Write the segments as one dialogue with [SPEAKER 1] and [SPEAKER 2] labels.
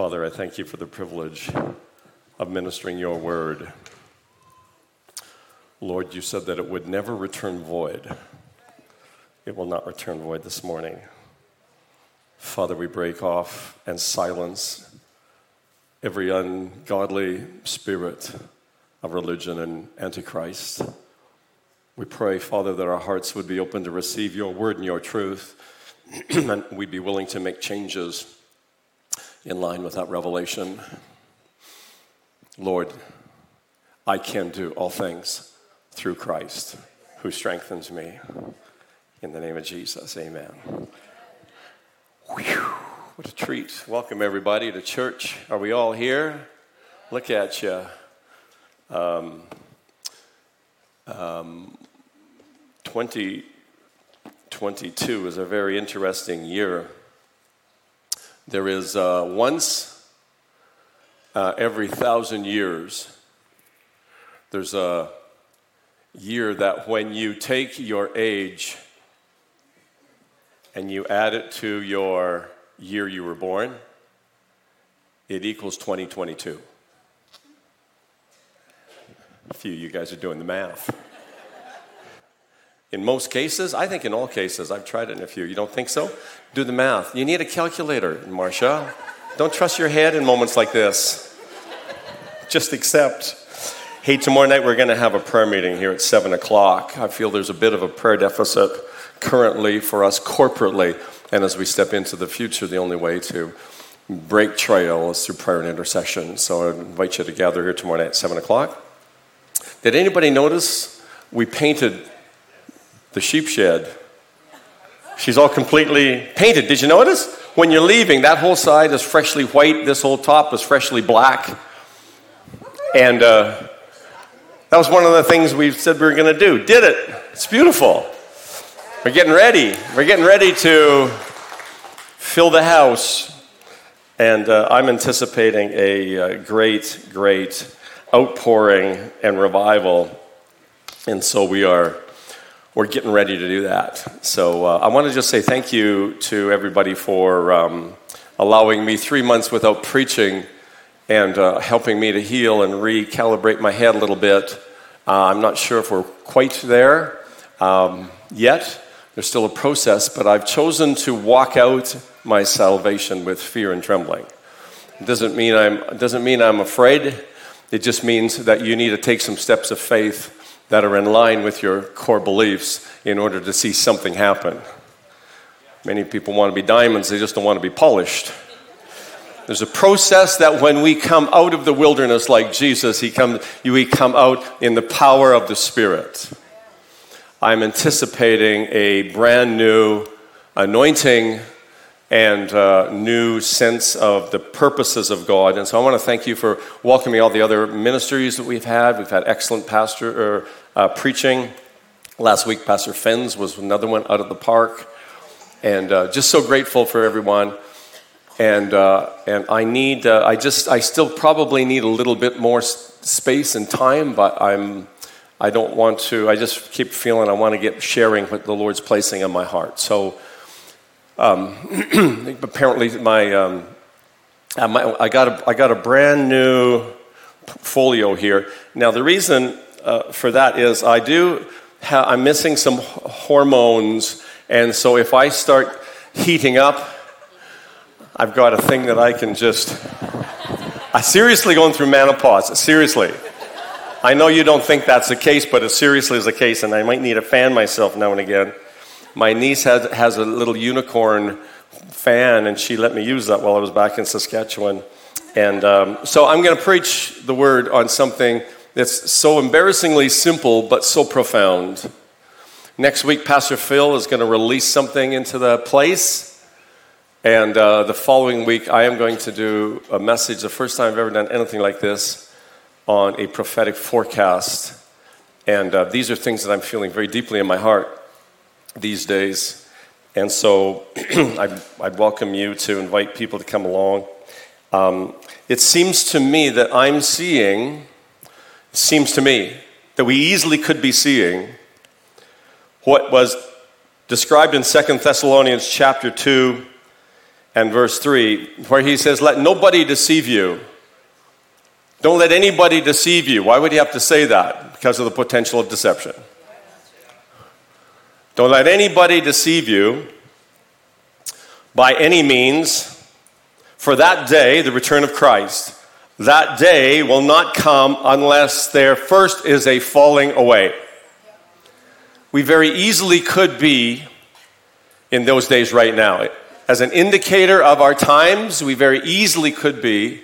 [SPEAKER 1] Father, I thank you for the privilege of ministering your word. Lord, you said that it would never return void. It will not return void this morning. Father, we break off and silence every ungodly spirit of religion and antichrist. We pray, Father, that our hearts would be open to receive your word and your truth, and we'd be willing to make changes in line with that revelation. Lord, I can do all things through Christ who strengthens me. In the name of Jesus, amen. Whew, what a treat. Welcome, everybody, to church. Are we all here? Look at you. Um, um, 2022 is a very interesting year. There is uh, once uh, every thousand years, there's a year that when you take your age and you add it to your year you were born, it equals 2022. A few of you guys are doing the math. In most cases, I think in all cases, I've tried it in a few. You don't think so? Do the math. You need a calculator, Marcia. Don't trust your head in moments like this. Just accept. Hey, tomorrow night we're going to have a prayer meeting here at 7 o'clock. I feel there's a bit of a prayer deficit currently for us corporately. And as we step into the future, the only way to break trail is through prayer and intercession. So I invite you to gather here tomorrow night at 7 o'clock. Did anybody notice we painted the sheep shed. She's all completely painted. Did you notice? When you're leaving, that whole side is freshly white, this whole top is freshly black. And uh, that was one of the things we said we were going to do. Did it. It's beautiful. We're getting ready. We're getting ready to fill the house. And uh, I'm anticipating a uh, great, great outpouring and revival. And so we are we're getting ready to do that. So uh, I want to just say thank you to everybody for um, allowing me three months without preaching and uh, helping me to heal and recalibrate my head a little bit. Uh, I'm not sure if we're quite there um, yet. There's still a process, but I've chosen to walk out my salvation with fear and trembling. It doesn't mean I'm, doesn't mean I'm afraid. It just means that you need to take some steps of faith that are in line with your core beliefs in order to see something happen. Many people want to be diamonds, they just don't want to be polished. There's a process that when we come out of the wilderness like Jesus, he come, we come out in the power of the Spirit. I'm anticipating a brand new anointing and new sense of the purposes of God. And so I want to thank you for welcoming all the other ministries that we've had. We've had excellent pastor or uh, preaching. Last week, Pastor Fens was another one out of the park. And uh, just so grateful for everyone. And, uh, and I need, uh, I just, I still probably need a little bit more space and time, but I'm, I don't want to, I just keep feeling I want to get sharing what the Lord's placing in my heart. So um, apparently my, um, uh, I, got a, I got a brand new folio here. Now, the reason uh, for that is I do, ha- I'm missing some hormones, and so if I start heating up, I've got a thing that I can just. I'm seriously going through menopause. Seriously. I know you don't think that's the case, but it seriously is the case, and I might need a fan myself now and again. My niece has, has a little unicorn fan, and she let me use that while I was back in Saskatchewan. And um, so I'm going to preach the word on something that's so embarrassingly simple but so profound. Next week, Pastor Phil is going to release something into the place. And uh, the following week, I am going to do a message, the first time I've ever done anything like this, on a prophetic forecast. And uh, these are things that I'm feeling very deeply in my heart these days. And so I, I welcome you to invite people to come along. Um, it seems to me that I'm seeing, seems to me that we easily could be seeing what was described in Second Thessalonians chapter 2 and verse 3, where he says, Let nobody deceive you. Don't let anybody deceive you. Why would he have to say that? Because of the potential of deception. Don't let anybody deceive you by any means, for that day, the return of Christ, that day will not come unless there first is a falling away. We very easily could be in those days right now as an indicator of our times, we very easily could be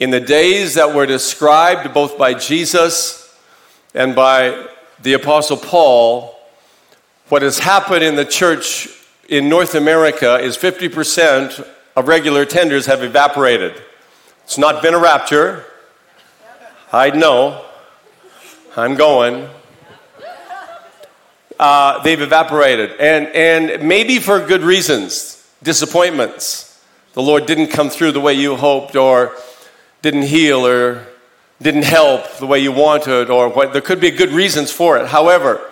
[SPEAKER 1] in the days that were described both by Jesus and by the Apostle Paul. What has happened in the church in North America is 50% of regular attenders have evaporated. It's not been a rapture. I know. I'm going uh, they've evaporated. And, and maybe for good reasons, disappointments. The Lord didn't come through the way you hoped, or didn't heal, or didn't help the way you wanted, or what, there could be good reasons for it. However,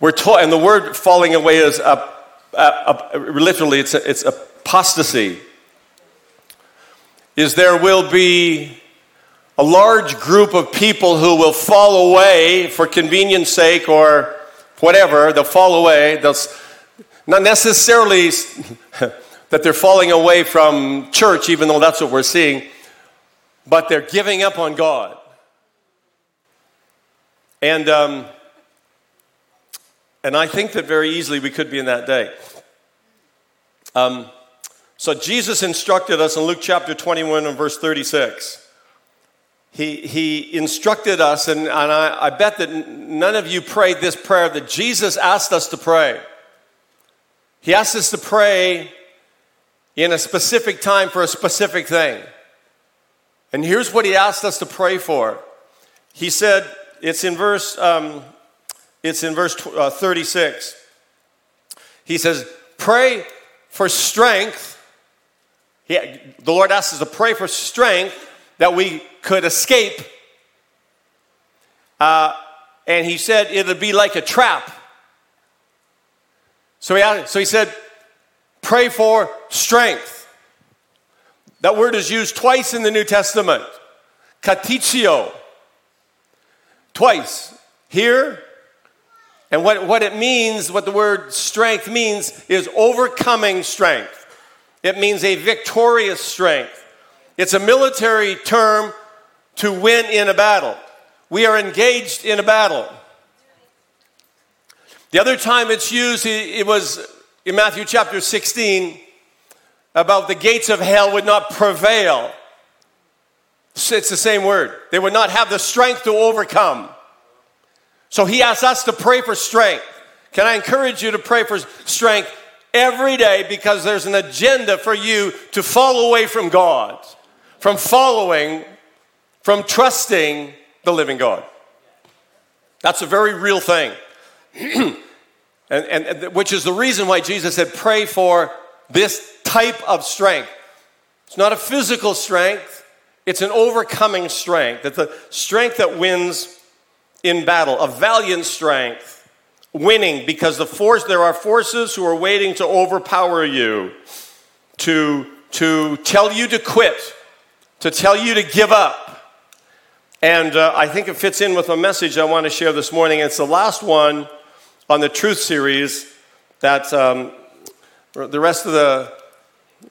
[SPEAKER 1] we're taught, and the word falling away is a, a, a, literally it's, it's apostasy. Is there will be a large group of people who will fall away for convenience sake or whatever, they'll fall away. They'll, not necessarily that they're falling away from church, even though that's what we're seeing, but they're giving up on God. And, um, and I think that very easily we could be in that day. Um, so Jesus instructed us in Luke chapter 21 and verse 36 he, he instructed us, and, and I, I bet that none of you prayed this prayer that Jesus asked us to pray. He asked us to pray in a specific time for a specific thing. And here's what he asked us to pray for. He said, it's in verse, um, it's in verse uh, 36. He says, pray for strength. He, the Lord asked us to pray for strength that we could escape. Uh, and he said it would be like a trap. So he, so he said, pray for strength. That word is used twice in the New Testament. Katitio. Twice. Here. And what, what it means, what the word strength means, is overcoming strength. It means a victorious strength. It's a military term to win in a battle. We are engaged in a battle. The other time it's used, it was in Matthew chapter 16 about the gates of hell would not prevail. It's the same word. They would not have the strength to overcome. So he asks us to pray for strength. Can I encourage you to pray for strength every day because there's an agenda for you to fall away from God from following, from trusting the living God. That's a very real thing. and, and, and, which is the reason why Jesus said, pray for this type of strength. It's not a physical strength, it's an overcoming strength. It's the strength that wins in battle, a valiant strength, winning because the force, there are forces who are waiting to overpower you, to, to tell you to quit, to tell you to give up. And uh, I think it fits in with a message I want to share this morning. It's the last one on the Truth series that um, the rest of the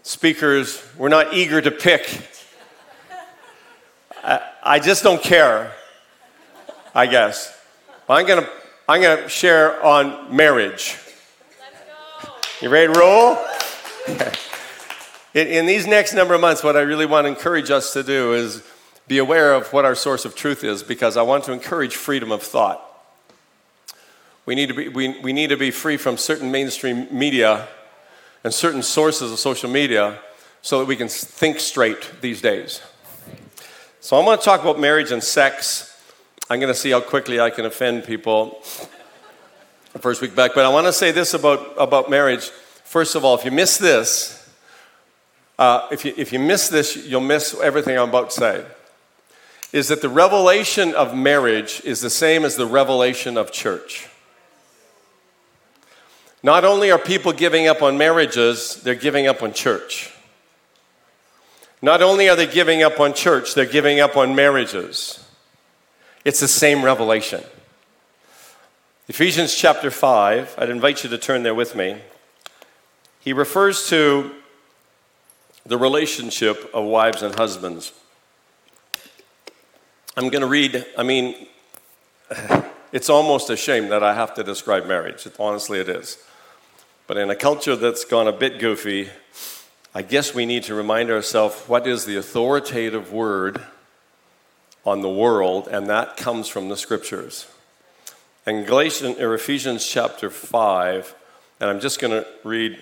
[SPEAKER 1] speakers were not eager to pick. I, I just don't care, I guess. I'm going to I'm going to share on marriage. You ready to roll? in, in these next number of months, what I really want to encourage us to do is be aware of what our source of truth is because I want to encourage freedom of thought. We need to be, we, we need to be free from certain mainstream media and certain sources of social media so that we can think straight these days. So, I'm going to talk about marriage and sex. I'm going to see how quickly I can offend people the first week back. But I want to say this about, about marriage. First of all, if you miss this, uh, if, you, if you miss this, you'll miss everything I'm about to say. Is that the revelation of marriage is the same as the revelation of church. Not only are people giving up on marriages, they're giving up on church. Not only are they giving up on church, they're giving up on marriages. It's the same revelation. Ephesians chapter 5, I'd invite you to turn there with me. He refers to the relationship of wives and husbands. I'm going to read, I mean, it's almost a shame that I have to describe marriage. Honestly, it is. But in a culture that's gone a bit goofy, I guess we need to remind ourselves what is the authoritative word on the world, and that comes from the scriptures. In Galatians or Ephesians chapter 5, and I'm just going to read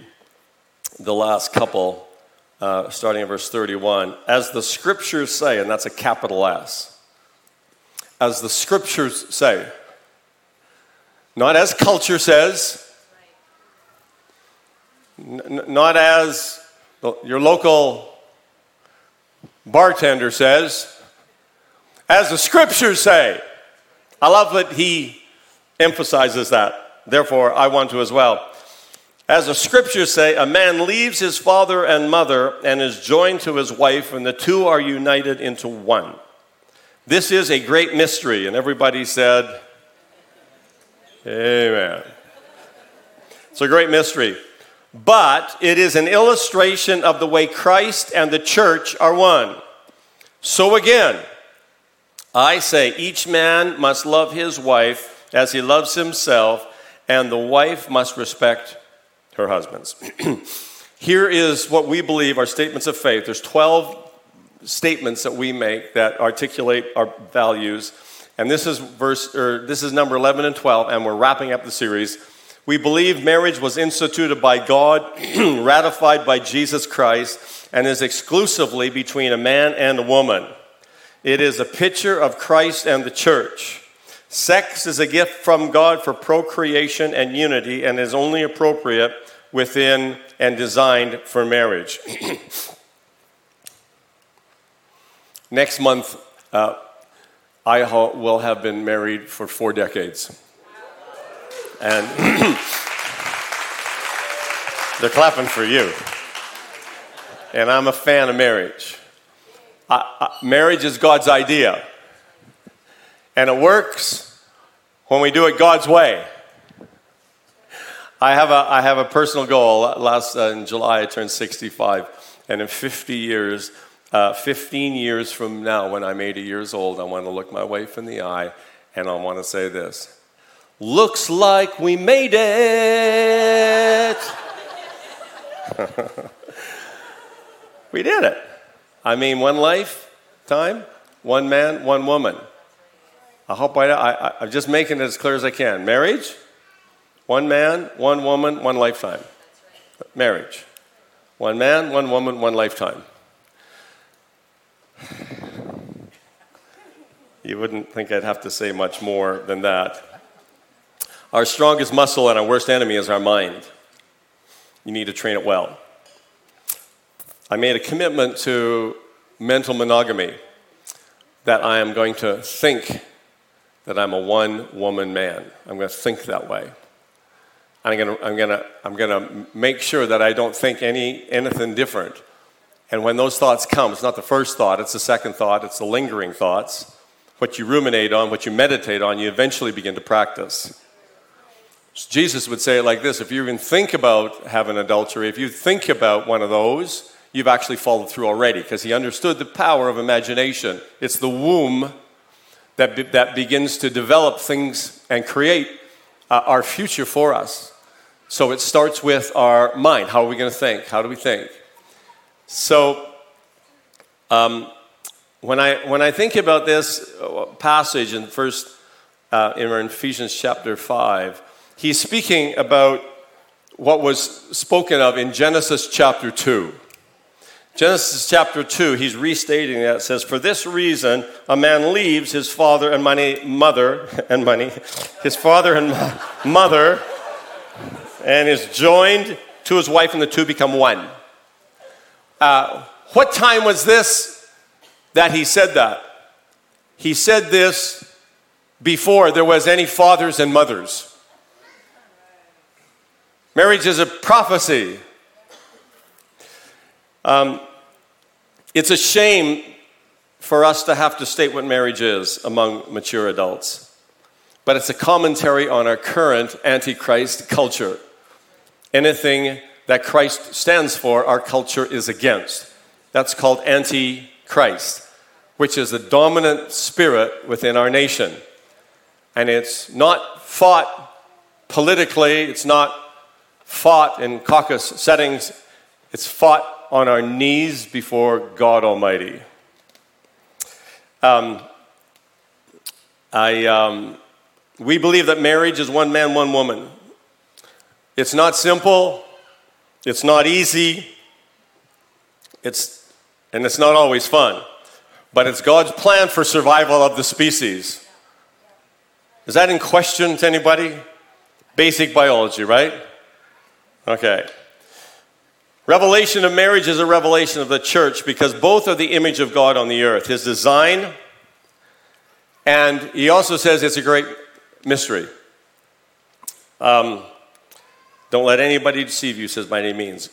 [SPEAKER 1] the last couple, uh, starting at verse 31. As the scriptures say, and that's a capital S, as the scriptures say, not as culture says, N- not as your local bartender says, as the scriptures say. I love that he emphasizes that. Therefore, I want to as well. As the scriptures say, a man leaves his father and mother and is joined to his wife, and the two are united into one. This is a great mystery. And everybody said, Amen. It's a great mystery but it is an illustration of the way Christ and the church are one. So again, I say each man must love his wife as he loves himself, and the wife must respect her husbands. Here is what we believe are statements of faith. There's 12 statements that we make that articulate our values. And this is verse or this is number 11 and 12 and we're wrapping up the series. We believe marriage was instituted by God, ratified by Jesus Christ, and is exclusively between a man and a woman. It is a picture of Christ and the church. Sex is a gift from God for procreation and unity and is only appropriate within and designed for marriage. Next month, uh, I will have been married for four decades. And they're clapping for you. And I'm a fan of marriage. I, marriage is God's idea. And it works when we do it God's way. I have a, I have a personal goal. Last uh, in July, I turned 65. And in 50 years, uh, 15 years from now, when I'm 80 years old, I want to look my wife in the eye and I want to say this Looks like we made it. we did it. I mean, one life time, one man, one woman. I hope I, I, I'm just making it as clear as I can. Marriage, one man, one woman, one lifetime. Marriage, one man, one woman, one lifetime. You wouldn't think I'd have to say much more than that. Our strongest muscle and our worst enemy is our mind. You need to train it well. I made a commitment to mental monogamy that I am going to think that I'm a one woman man. I'm going to think that way. I'm going to, I'm going to, I'm going to make sure that I don't think any, anything different. And when those thoughts come, it's not the first thought, it's the second thought, it's the lingering thoughts. What you ruminate on, what you meditate on, you eventually begin to practice. Jesus would say it like this if you even think about having adultery, if you think about one of those, you've actually followed through already because he understood the power of imagination. It's the womb that, be, that begins to develop things and create uh, our future for us. So it starts with our mind. How are we going to think? How do we think? So, um, when I, when I think about this uh, passage in first uh, in Ephesians chapter 5, he's speaking about what was spoken of in Genesis chapter 2. Genesis chapter 2, he's restating that. It says, For this reason, a man leaves his father and money, mother, and money, his father and mother, and is joined to his wife, and the two become one. Uh, what time was this that he said that? He said this before there was any fathers and mothers. Marriage is a prophecy. Um, it's a shame for us to have to state what marriage is among mature adults, but it's a commentary on our current antichrist culture. Anything that Christ stands for, our culture is against. That's called antichrist, which is the dominant spirit within our nation. And it's not fought politically, it's not fought in caucus settings, it's fought on our knees before God Almighty. Um, I, um, we believe that marriage is one man, one woman. It's not simple, it's not easy, it's, and it's not always fun, but it's God's plan for survival of the species. Is that in question to anybody? Basic biology, right? Okay. Revelation of marriage is a revelation of the church because both are the image of God on the earth. His design, and he also says it's a great mystery. Um, don't let anybody deceive you, says by any means.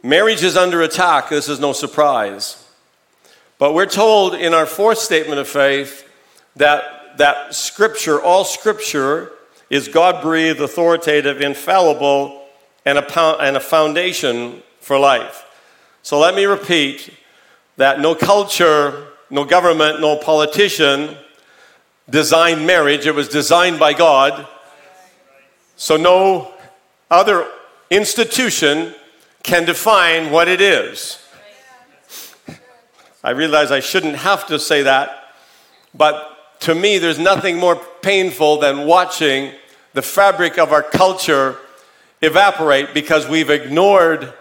[SPEAKER 1] Marriage is under attack. This is no surprise. But we're told in our fourth statement of faith that, that Scripture, all Scripture, is God breathed, authoritative, infallible, and a, foundation for life. So let me repeat that no culture, no government, no politician designed marriage. It was designed by God. So no other institution can define what it is. I realize I shouldn't have to say that, but to me, there's nothing more painful than watching the fabric of our culture evaporate because we've ignored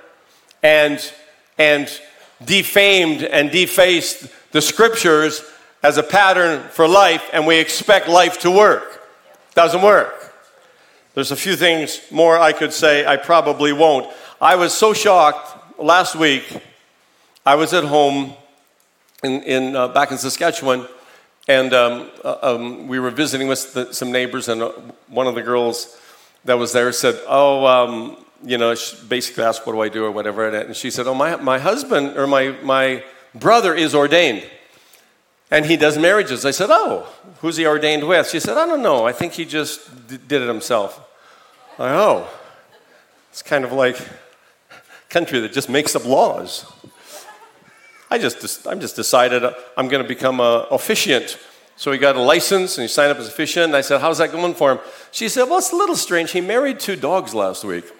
[SPEAKER 1] and, and defamed and defaced the scriptures as a pattern for life, and we expect life to work. Doesn't work. There's a few things more I could say, I probably won't. I was so shocked last week. I was at home in, in uh, back in Saskatchewan, and um, uh, um, we were visiting with the, some neighbors, and uh, one of the girls that was there said, Oh, um, you know, she basically asked, What do I do or whatever. And she said, Oh, my, my husband or my, my brother is ordained and he does marriages. I said, Oh, who's he ordained with? She said, I don't know. I think he just d- did it himself. I, oh, it's kind of like country that just makes up laws. I just, I'm just decided I'm going to become a officiant so he got a license and he signed up as a officiant. And I said, How's that going for him? She said, Well, it's a little strange. He married two dogs last week.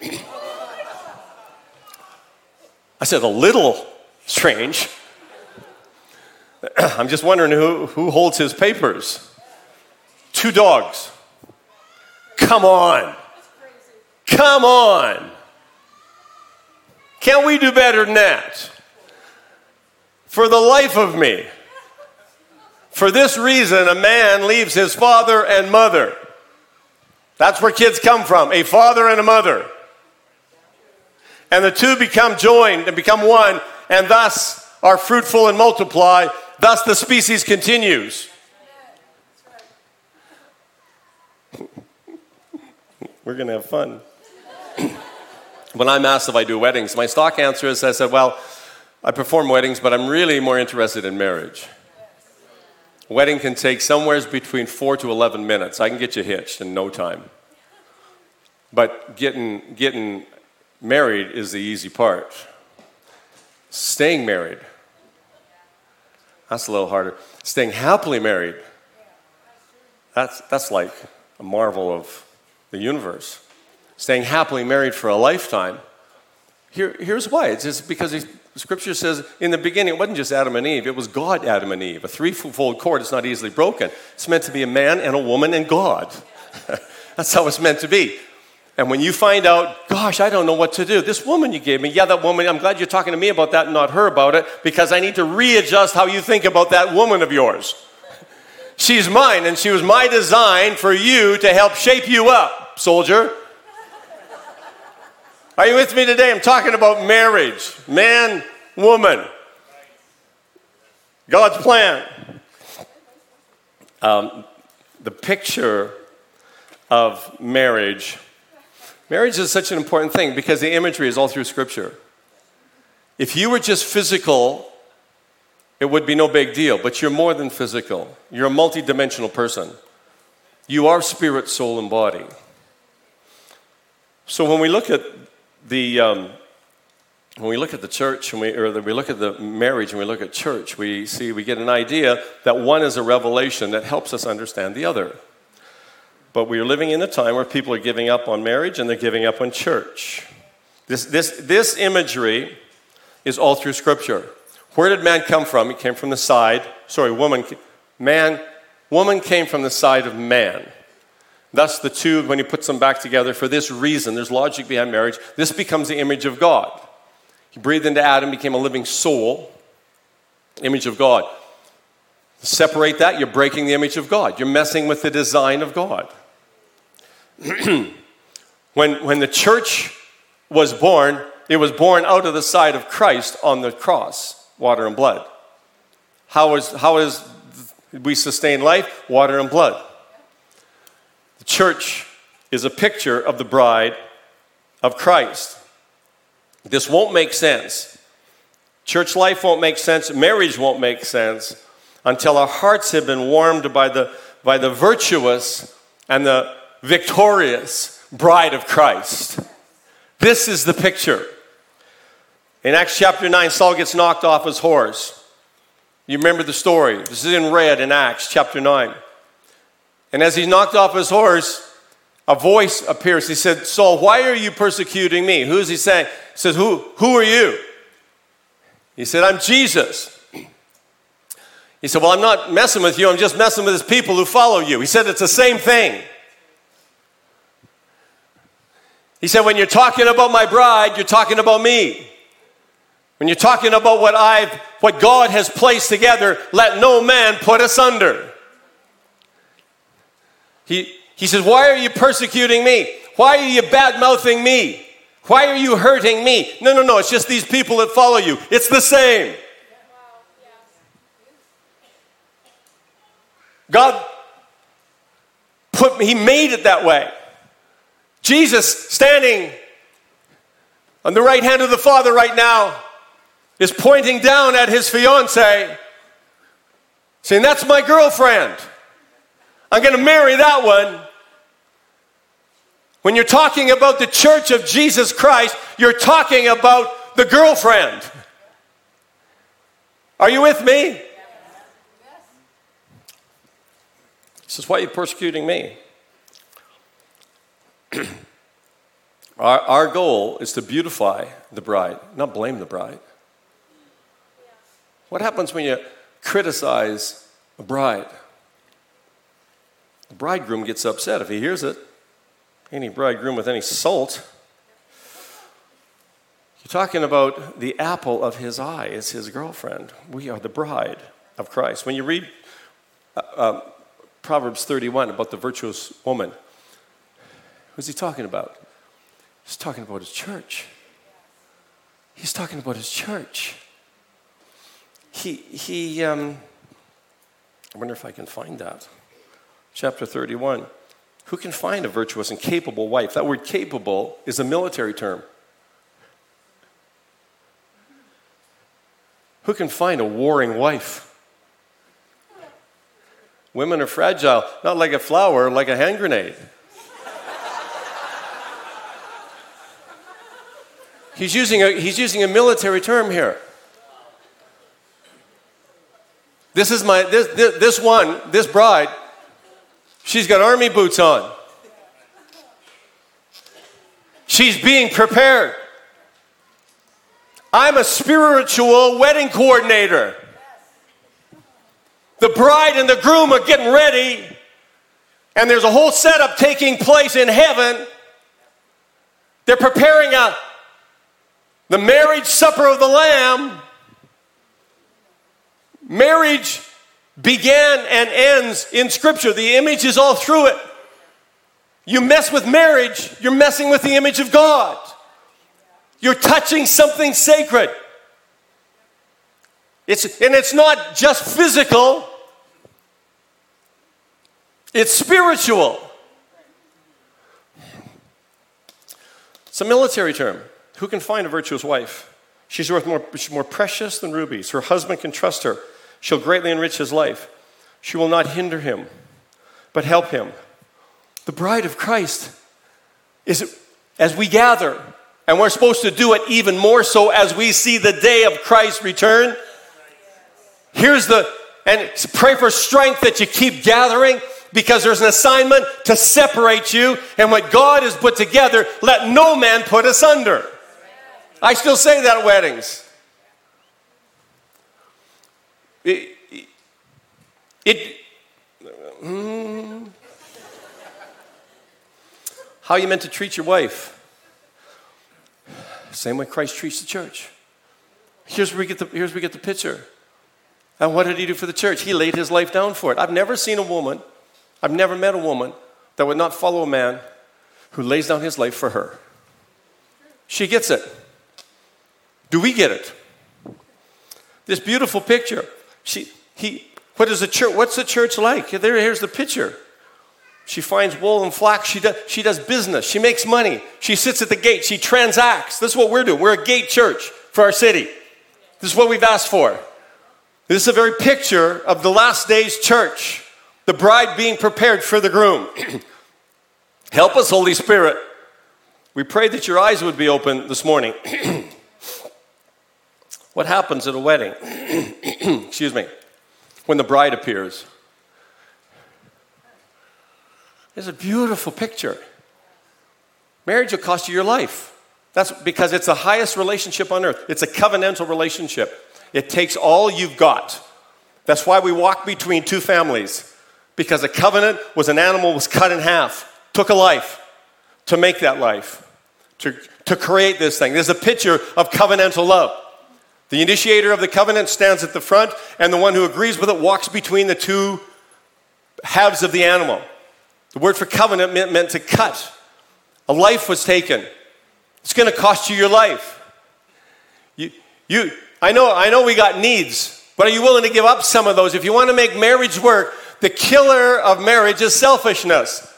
[SPEAKER 1] I said, A little strange. I'm just wondering who, who holds his papers. Two dogs. Come on. Come on. Can't we do better than that? For the life of me. For this reason, a man leaves his father and mother. That's where kids come from a father and a mother. And the two become joined and become one, and thus are fruitful and multiply. Thus, the species continues. We're going to have fun. when I'm asked if I do weddings, my stock answer is I said, Well, I perform weddings, but I'm really more interested in marriage wedding can take somewhere between four to 11 minutes. I can get you hitched in no time. But getting, getting married is the easy part. Staying married, that's a little harder. Staying happily married, that's, that's like a marvel of the universe. Staying happily married for a lifetime, Here, here's why. It's just because scripture says in the beginning, it wasn't just Adam and Eve, it was God, Adam and Eve. A threefold cord is not easily broken. It's meant to be a man and a woman and God. That's how it's meant to be. And when you find out, gosh, I don't know what to do, this woman you gave me, yeah, that woman, I'm glad you're talking to me about that and not her about it, because I need to readjust how you think about that woman of yours. She's mine, and she was my design for you to help shape you up, soldier. Are you with me today? I'm talking about marriage man, woman. God's plan. Um, the picture of marriage. Marriage is such an important thing because the imagery is all through Scripture. If you were just physical, it would be no big deal, but you're more than physical. You're a multidimensional person. You are spirit, soul, and body. So when we look at the um, when we look at the church and we, or we look at the marriage and we look at church, we see we get an idea that one is a revelation that helps us understand the other. But we are living in a time where people are giving up on marriage and they're giving up on church. This, this, this imagery is all through Scripture. Where did man come from? He came from the side, sorry, woman, man, woman came from the side of man. Thus, the two, when he puts them back together for this reason, there's logic behind marriage, this becomes the image of God. He breathed into Adam, became a living soul, image of God. Separate that, you're breaking the image of God. You're messing with the design of God. when, when the church was born, it was born out of the side of Christ on the cross, water and blood. How is, how is we sustain life? Water and blood. The church is a picture of the bride of Christ. This won't make sense. Church life won't make sense. Marriage won't make sense until our hearts have been warmed by the, by the virtuous and the victorious bride of Christ. This is the picture. In Acts chapter 9, Saul gets knocked off his horse. You remember the story. This is in red in Acts chapter 9. And as he knocked off his horse, a voice appears. He said, Saul, why are you persecuting me? Who is he saying? He says, Who, who are you? He said, I'm Jesus. He said, Well, I'm not messing with you, I'm just messing with his people who follow you. He said, It's the same thing. He said, When you're talking about my bride, you're talking about me. When you're talking about what I've what God has placed together, let no man put asunder. He, he says, Why are you persecuting me? Why are you bad mouthing me? Why are you hurting me? No, no, no, it's just these people that follow you. It's the same. God put he made it that way. Jesus standing on the right hand of the Father right now is pointing down at his fiance, saying, That's my girlfriend. I'm going to marry that one. When you're talking about the church of Jesus Christ, you're talking about the girlfriend. Are you with me? He says, Why are you persecuting me? our, our goal is to beautify the bride, not blame the bride. What happens when you criticize a bride? Bridegroom gets upset if he hears it. Any bridegroom with any salt. You're talking about the apple of his eye is his girlfriend. We are the bride of Christ. When you read uh, uh, Proverbs 31 about the virtuous woman, who's he talking about? He's talking about his church. He's talking about his church. He, he um, I wonder if I can find that chapter 31. Who can find a virtuous and capable wife? That word capable is a military term. Who can find a warring wife? Women are fragile, not like a flower, like a hand grenade. he's, using a, he's using a military term here. This is my, this, this, this one, this bride, She's got army boots on. She's being prepared. I'm a spiritual wedding coordinator. The bride and the groom are getting ready, and there's a whole setup taking place in heaven. They're preparing a, the marriage supper of the Lamb. Marriage began and ends in Scripture. The image is all through it. You mess with marriage, you're messing with the image of God. You're touching something sacred. It's, and it's not just physical, it's spiritual. It's a military term. Who can find a virtuous wife? She's worth more, she's more precious than rubies. Her husband can trust her. She'll greatly enrich his life. She will not hinder him, but help him. The bride of Christ is as we gather, and we're supposed to do it even more so as we see the day of Christ's return. Here's the, and pray for strength that you keep gathering because there's an assignment to separate you, and what God has put together, let no man put asunder. I still say that at weddings. It, it mm, how you meant to treat your wife? Same way Christ treats the church. Here's where we get the, here's where we get the picture. And what did he do for the church? He laid his life down for it. I've never seen a woman, I've never met a woman that would not follow a man who lays down his life for her. She gets it. Do we get it? This beautiful picture. She, he, what is the church? What's the church like? There, here's the picture. She finds wool and flax. She does, she does business. She makes money. She sits at the gate. She transacts. This is what we're doing. We're a gate church for our city. This is what we've asked for. This is a very picture of the last days church, the bride being prepared for the groom. Help us, Holy Spirit. We pray that your eyes would be open this morning. what happens at a wedding? Excuse me. When the bride appears. It's a beautiful picture. Marriage will cost you your life. That's because it's the highest relationship on earth. It's a covenantal relationship. It takes all you've got. That's why we walk between two families. Because a covenant was an animal was cut in half, took a life to make that life, to, to create this thing. There's a picture of covenantal love. The initiator of the covenant stands at the front, and the one who agrees with it walks between the two halves of the animal. The word for covenant meant, meant to cut. A life was taken. It's going to cost you your life. You, you, I, know, I know we got needs, but are you willing to give up some of those? If you want to make marriage work, the killer of marriage is selfishness.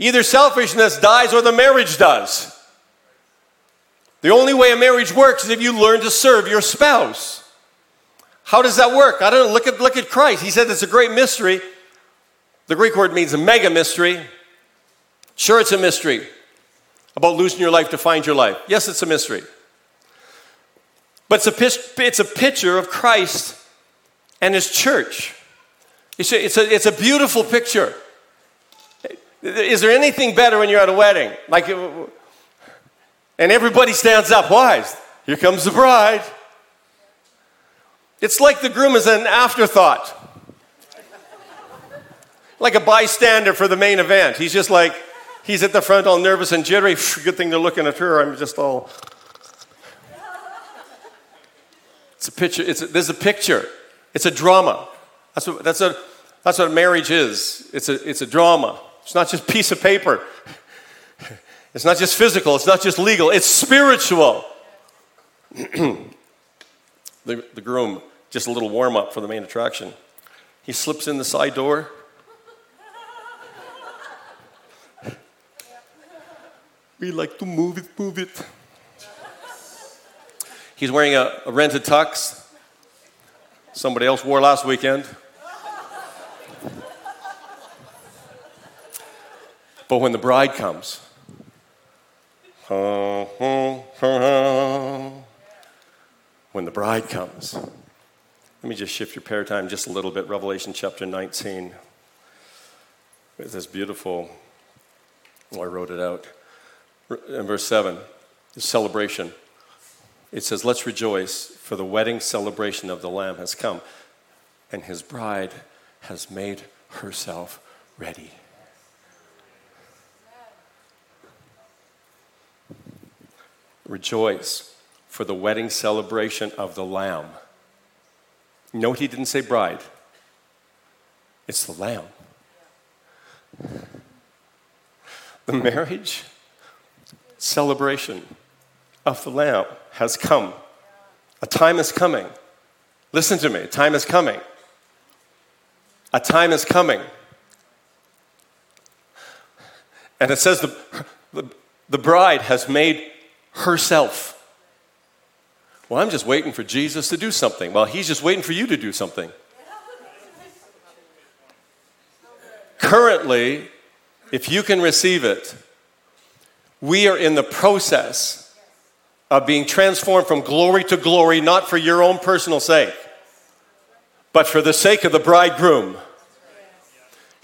[SPEAKER 1] Either selfishness dies or the marriage does. The only way a marriage works is if you learn to serve your spouse. How does that work? I don't know. Look at, look at Christ. He said it's a great mystery. The Greek word means a mega mystery. Sure, it's a mystery about losing your life to find your life. Yes, it's a mystery. But it's a, it's a picture of Christ and his church. It's a, it's, a, it's a beautiful picture. Is there anything better when you're at a wedding? Like, and everybody stands up. Why? Here comes the bride. It's like the groom is an afterthought like a bystander for the main event. He's just like, he's at the front all nervous and jittery. Good thing they're looking at her. I'm just all. It's a picture. It's a, there's a picture. It's a drama. That's what, that's, a, that's what marriage is. It's a, it's a drama. It's not just a piece of paper. It's not just physical. It's not just legal. It's spiritual. the, the groom, just a little warm up for the main attraction. He slips in the side door. We like to move it, move it. He's wearing a, a rented tux. Somebody else wore last weekend. But when the bride comes, Uh-huh. when the bride comes, let me just shift your paradigm just a little bit. Revelation chapter 19. It's this beautiful, oh, I wrote it out in verse 7, the celebration. it says, Let's rejoice, for the wedding celebration of the Lamb has come, and his bride has made herself ready. Rejoice, for the wedding celebration of the Lamb. Note he didn't say bride, it's the Lamb. The marriage celebration of the Lamb has come. A time is coming. Listen to me, a time is coming. A time is coming. And it says the, the, the bride has made herself. Well, I'm just waiting for Jesus to do something. Well, he's just waiting for you to do something. Currently, if you can receive it, we are in the process of being transformed from glory to glory, not for your own personal sake, but for the sake of the bridegroom.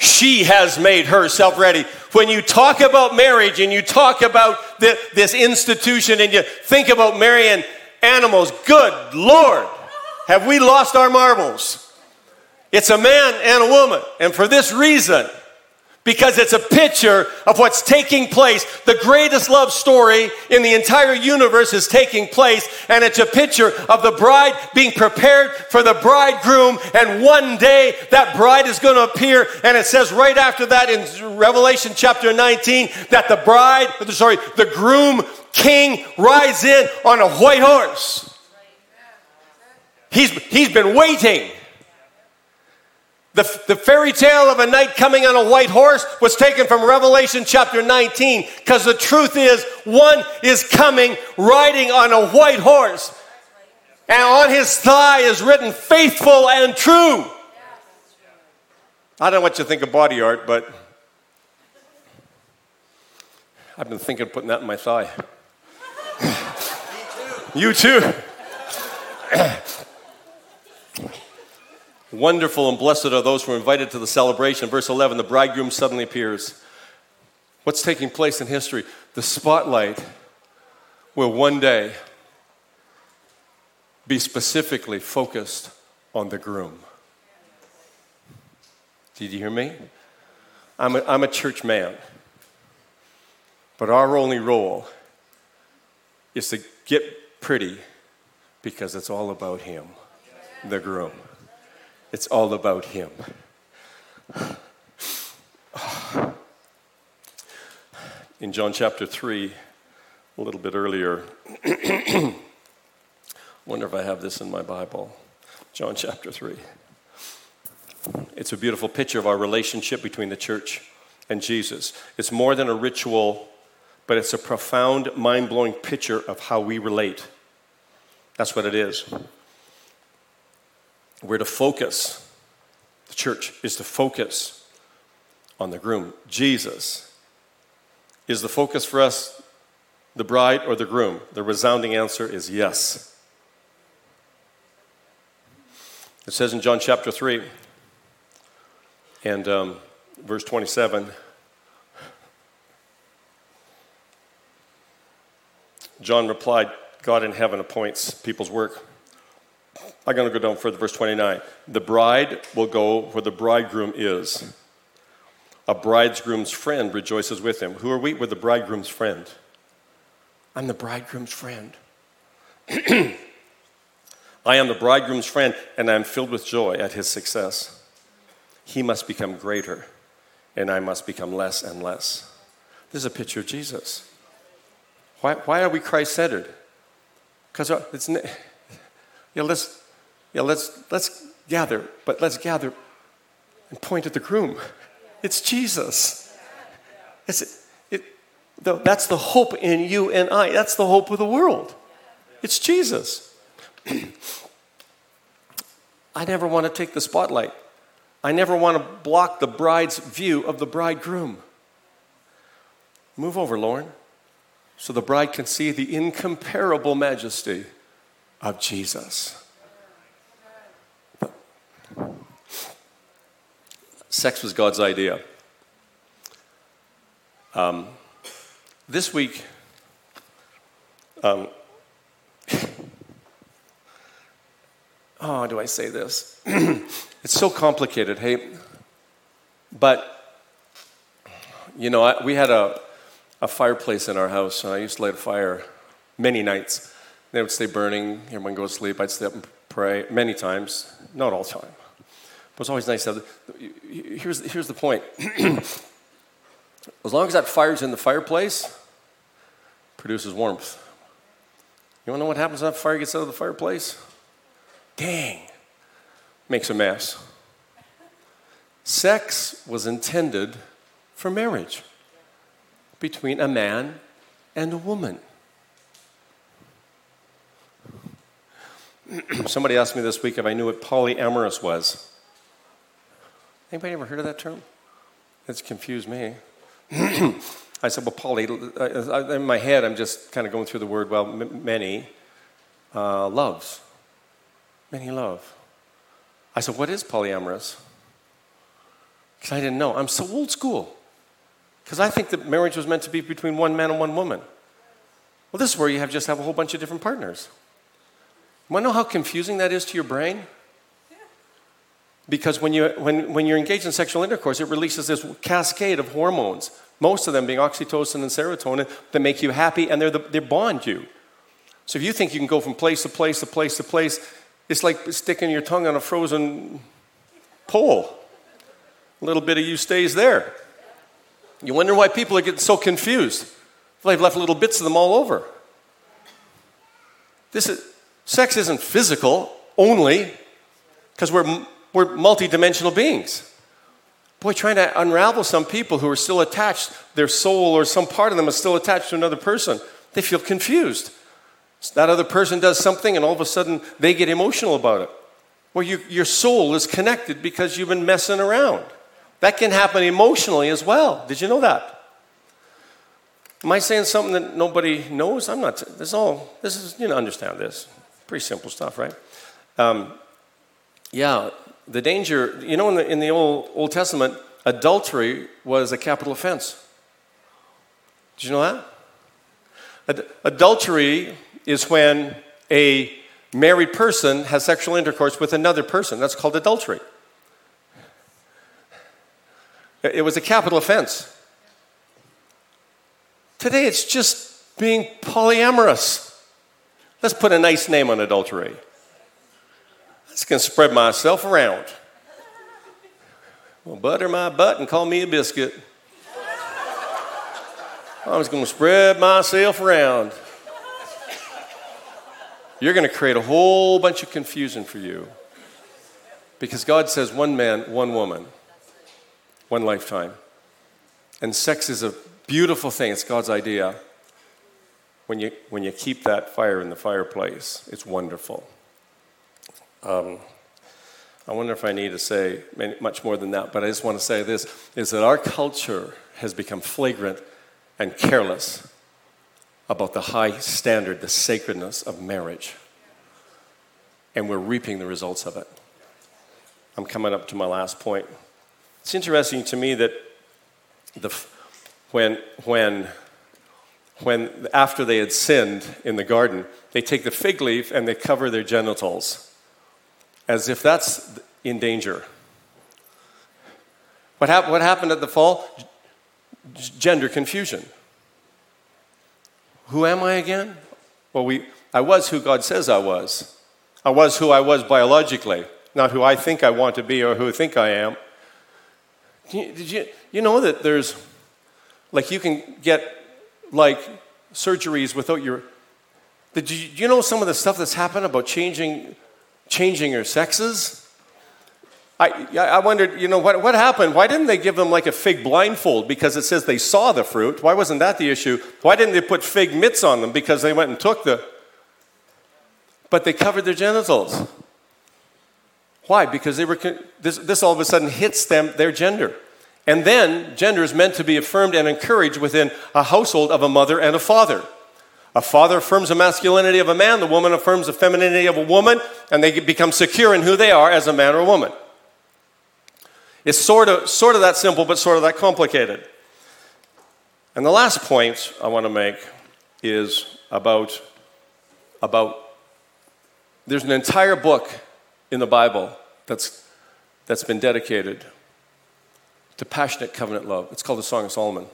[SPEAKER 1] She has made herself ready. When you talk about marriage and you talk about the, this institution and you think about marrying animals, good Lord, have we lost our marbles? It's a man and a woman. And for this reason, because it's a picture of what's taking place. The greatest love story in the entire universe is taking place, and it's a picture of the bride being prepared for the bridegroom, and one day that bride is going to appear, and it says right after that in Revelation chapter 19 that the bride, sorry, the groom king rides in on a white horse. He's, he's been waiting. The, the fairy tale of a knight coming on a white horse was taken from Revelation chapter 19 because the truth is, one is coming riding on a white horse, and on his thigh is written faithful and true. I don't know what you think of body art, but I've been thinking of putting that in my thigh. you too. Wonderful and blessed are those who are invited to the celebration. Verse 11 the bridegroom suddenly appears. What's taking place in history? The spotlight will one day be specifically focused on the groom. Did you hear me? I'm a, I'm a church man, but our only role is to get pretty because it's all about him, the groom. It's all about Him. In John chapter 3, a little bit earlier, wonder if I have this in my Bible. John chapter 3. It's a beautiful picture of our relationship between the church and Jesus. It's more than a ritual, but it's a profound, mind blowing picture of how we relate. That's what it is. We're to focus, the church is to focus on the groom. Jesus is the focus for us, the bride or the groom? The resounding answer is yes. It says in John chapter 3 and um, verse 27 John replied, God in heaven appoints people's work I'm going to go down further, verse 29. The bride will go where the bridegroom is. A bridegroom's friend rejoices with him. Who are we? We're the bridegroom's friend. I'm the bridegroom's friend. I am the bridegroom's friend, and I am filled with joy at his success. He must become greater, and I must become less and less. This is a picture of Jesus. Why, why are we Christ centered? Because uh, it's. Yeah, let's yeah, let's, let's gather, but let's gather and point at the groom. It's Jesus. It's, it, the, that's the hope in you and I. That's the hope of the world. It's Jesus. I never want to take the spotlight. I never want to block the bride's view of the bridegroom. Move over, Lauren, so the bride can see the incomparable majesty of Jesus. Sex was God's idea. Um, this week, um, oh, do I say this? it's so complicated, hey? But, you know, I, we had a, a fireplace in our house, and I used to light a fire many nights. They would stay burning, everyone go to sleep. I'd stay up and pray many times, not all time. But it's always nice to have. The, here's, here's the point as long as that fire's in the fireplace, produces warmth. You want to know what happens when that fire gets out of the fireplace? Dang, makes a mess. Sex was intended for marriage between a man and a woman. Somebody asked me this week if I knew what polyamorous was. Anybody ever heard of that term? It's confused me. I said, well, poly, in my head, I'm just kind of going through the word, well, many uh, loves. Many love. I said, what is polyamorous? Because I didn't know. I'm so old school. Because I think that marriage was meant to be between one man and one woman. Well, this is where you have just have a whole bunch of different partners. You want to know how confusing that is to your brain? Because when, you, when, when you're engaged in sexual intercourse, it releases this cascade of hormones, most of them being oxytocin and serotonin, that make you happy and they're the, they bond you. So if you think you can go from place to place to place to place, it's like sticking your tongue on a frozen pole. A little bit of you stays there. You wonder why people are getting so confused. They've left little bits of them all over. This is, sex isn't physical only, because we're, we're multidimensional beings. Boy, trying to unravel some people who are still attached, their soul or some part of them is still attached to another person, they feel confused. That other person does something and all of a sudden they get emotional about it. Well, you, your soul is connected because you've been messing around. That can happen emotionally as well. Did you know that? Am I saying something that nobody knows? I'm not. This is all. This is you know understand this. Pretty simple stuff, right? Um, yeah, the danger. You know, in the in the old Old Testament, adultery was a capital offense. Did you know that? Ad- adultery is when a married person has sexual intercourse with another person. That's called adultery. It was a capital offense. Today it's just being polyamorous. Let's put a nice name on adultery. Let's can spread myself around. Well, butter my butt and call me a biscuit. I'm just going to spread myself around. You're going to create a whole bunch of confusion for you. Because God says one man, one woman one lifetime. And sex is a beautiful thing, it's God's idea. When you, when you keep that fire in the fireplace, it's wonderful. Um, I wonder if I need to say much more than that, but I just want to say this is that our culture has become flagrant and careless about the high standard, the sacredness of marriage. And we're reaping the results of it. I'm coming up to my last point. It's interesting to me that the, when, when, when after they had sinned in the garden, they take the fig leaf and they cover their genitals as if that's in danger. What, hap- what happened at the fall? Gender confusion. Who am I again? Well, we, I was who God says I was. I was who I was biologically, not who I think I want to be or who I think I am. Did you, you know that there's, like, you can get, like, surgeries without your. Did you, you know some of the stuff that's happened about changing, changing your sexes? I, I wondered, you know, what, what happened? Why didn't they give them like a fig blindfold? Because it says they saw the fruit. Why wasn't that the issue? Why didn't they put fig mitts on them? Because they went and took the. But they covered their genitals. Why? Because they were, this, this all of a sudden hits them, their gender. And then gender is meant to be affirmed and encouraged within a household of a mother and a father. A father affirms the masculinity of a man, the woman affirms the femininity of a woman, and they become secure in who they are as a man or a woman. It's sort of, sort of that simple, but sort of that complicated. And the last point I want to make is about, about there's an entire book in the Bible that's, that's been dedicated to passionate covenant love. It's called the Song of Solomon.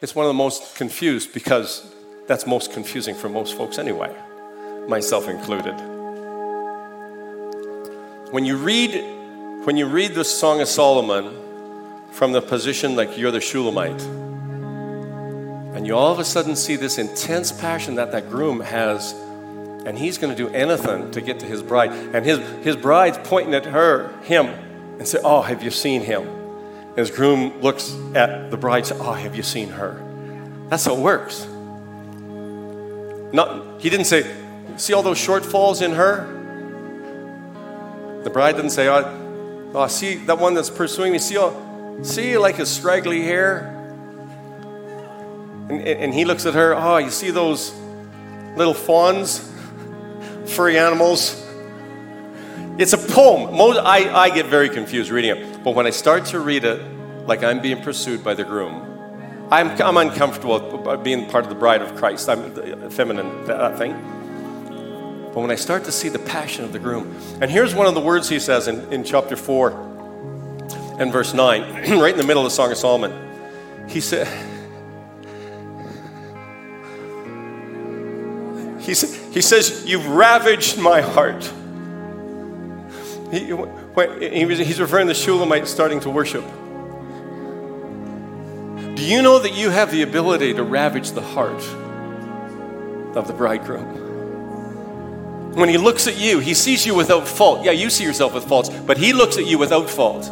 [SPEAKER 1] It's one of the most confused because that's most confusing for most folks anyway, myself included. When you read, when you read the Song of Solomon from the position like you're the Shulamite, and you all of a sudden see this intense passion that that groom has, and he's going to do anything to get to his bride, and his, his bride's pointing at her, him, and say, "Oh, have you seen him?" And his groom looks at the bride, and says, "Oh, have you seen her?" That's how it works. Not, he didn't say, "See all those shortfalls in her?" The bride didn't say, oh, oh, see that one that's pursuing me, see, oh, see like his straggly hair? And, and he looks at her, oh, you see those little fawns, furry animals? It's a poem. Most, I, I get very confused reading it. But when I start to read it, like I'm being pursued by the groom, I'm, I'm uncomfortable being part of the bride of Christ. I'm feminine, that thing. But when I start to see the passion of the groom, and here's one of the words he says in, in chapter 4 and verse 9, right in the middle of the Song of Solomon. He said, he, sa- he says, You've ravaged my heart. He, when, he was, he's referring to the Shulamite starting to worship. Do you know that you have the ability to ravage the heart of the bridegroom? When he looks at you, he sees you without fault. Yeah, you see yourself with faults, but he looks at you without fault,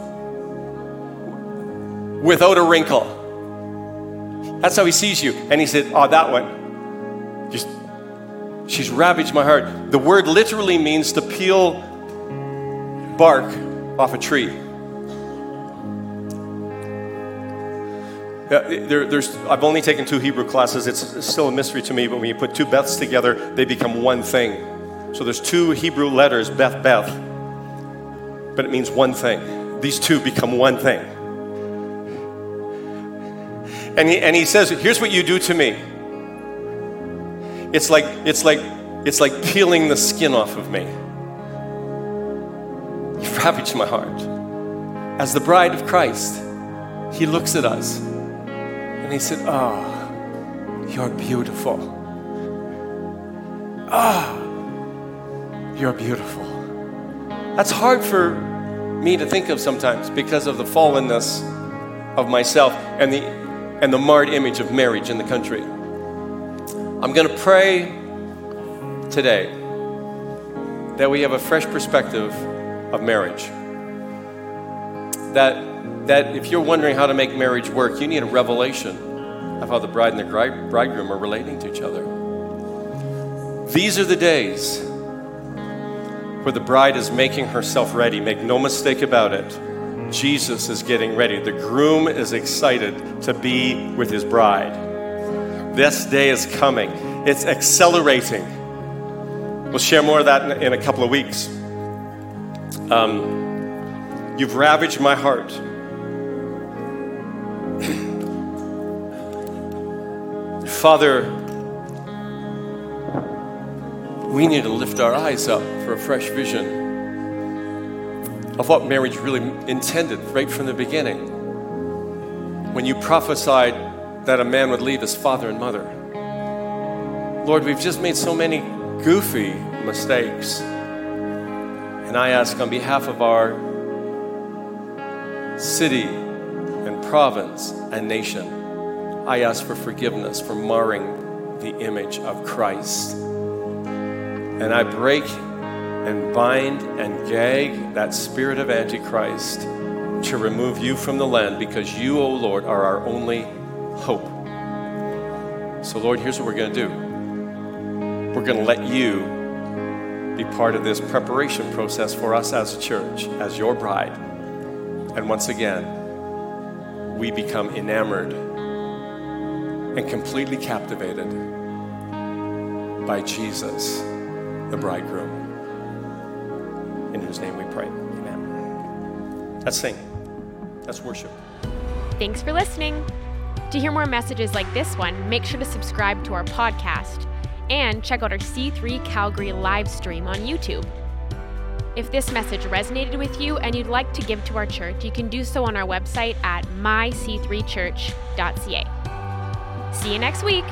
[SPEAKER 1] without a wrinkle. That's how he sees you. And he said, Oh, that one. Just, she's ravaged my heart. The word literally means to peel bark off a tree. Uh, there, there's, I've only taken two Hebrew classes. It's still a mystery to me, but when you put two Beths together, they become one thing. So there's two Hebrew letters, Beth Beth, but it means one thing. These two become one thing. And he, and he says, here's what you do to me. It's like, it's like, it's like peeling the skin off of me. You've ravaged my heart. As the bride of Christ, he looks at us he said, Oh, you're beautiful. Ah. Oh, you're beautiful. That's hard for me to think of sometimes because of the fallenness of myself and the, and the marred image of marriage in the country. I'm going to pray today that we have a fresh perspective of marriage. That, that if you're wondering how to make marriage work, you need a revelation of how the bride and the bridegroom are relating to each other. These are the days where the bride is making herself ready. Make no mistake about it. Jesus is getting ready. The groom is excited to be with his bride. This day is coming, it's accelerating. We'll share more of that in, a couple of weeks. Um, you've ravaged my heart. Father, we need to lift our eyes up for a fresh vision of what marriage really intended right from the beginning. When you prophesied that a man would leave his father and mother. Lord, we've just made so many goofy mistakes. And I ask on behalf of our city province and nation, I ask for forgiveness for marring the image of Christ and I break and bind and gag that spirit of Antichrist to remove you from the land because you, O oh Lord, are our only hope. So, Lord, here's what we're going to do we're going to let you be part of this preparation process for us as a church, as your bride. And once again, we become enamored and completely captivated by Jesus the bridegroom, in whose name we pray. Amen. Let's sing. Let's worship.
[SPEAKER 2] Thanks for listening. To hear more messages like this one, make sure to subscribe to our podcast and check out our C3 Calgary live stream on YouTube. If this message resonated with you and you'd like to give to our church, you can do so on our website at myc3church.ca. See you next week.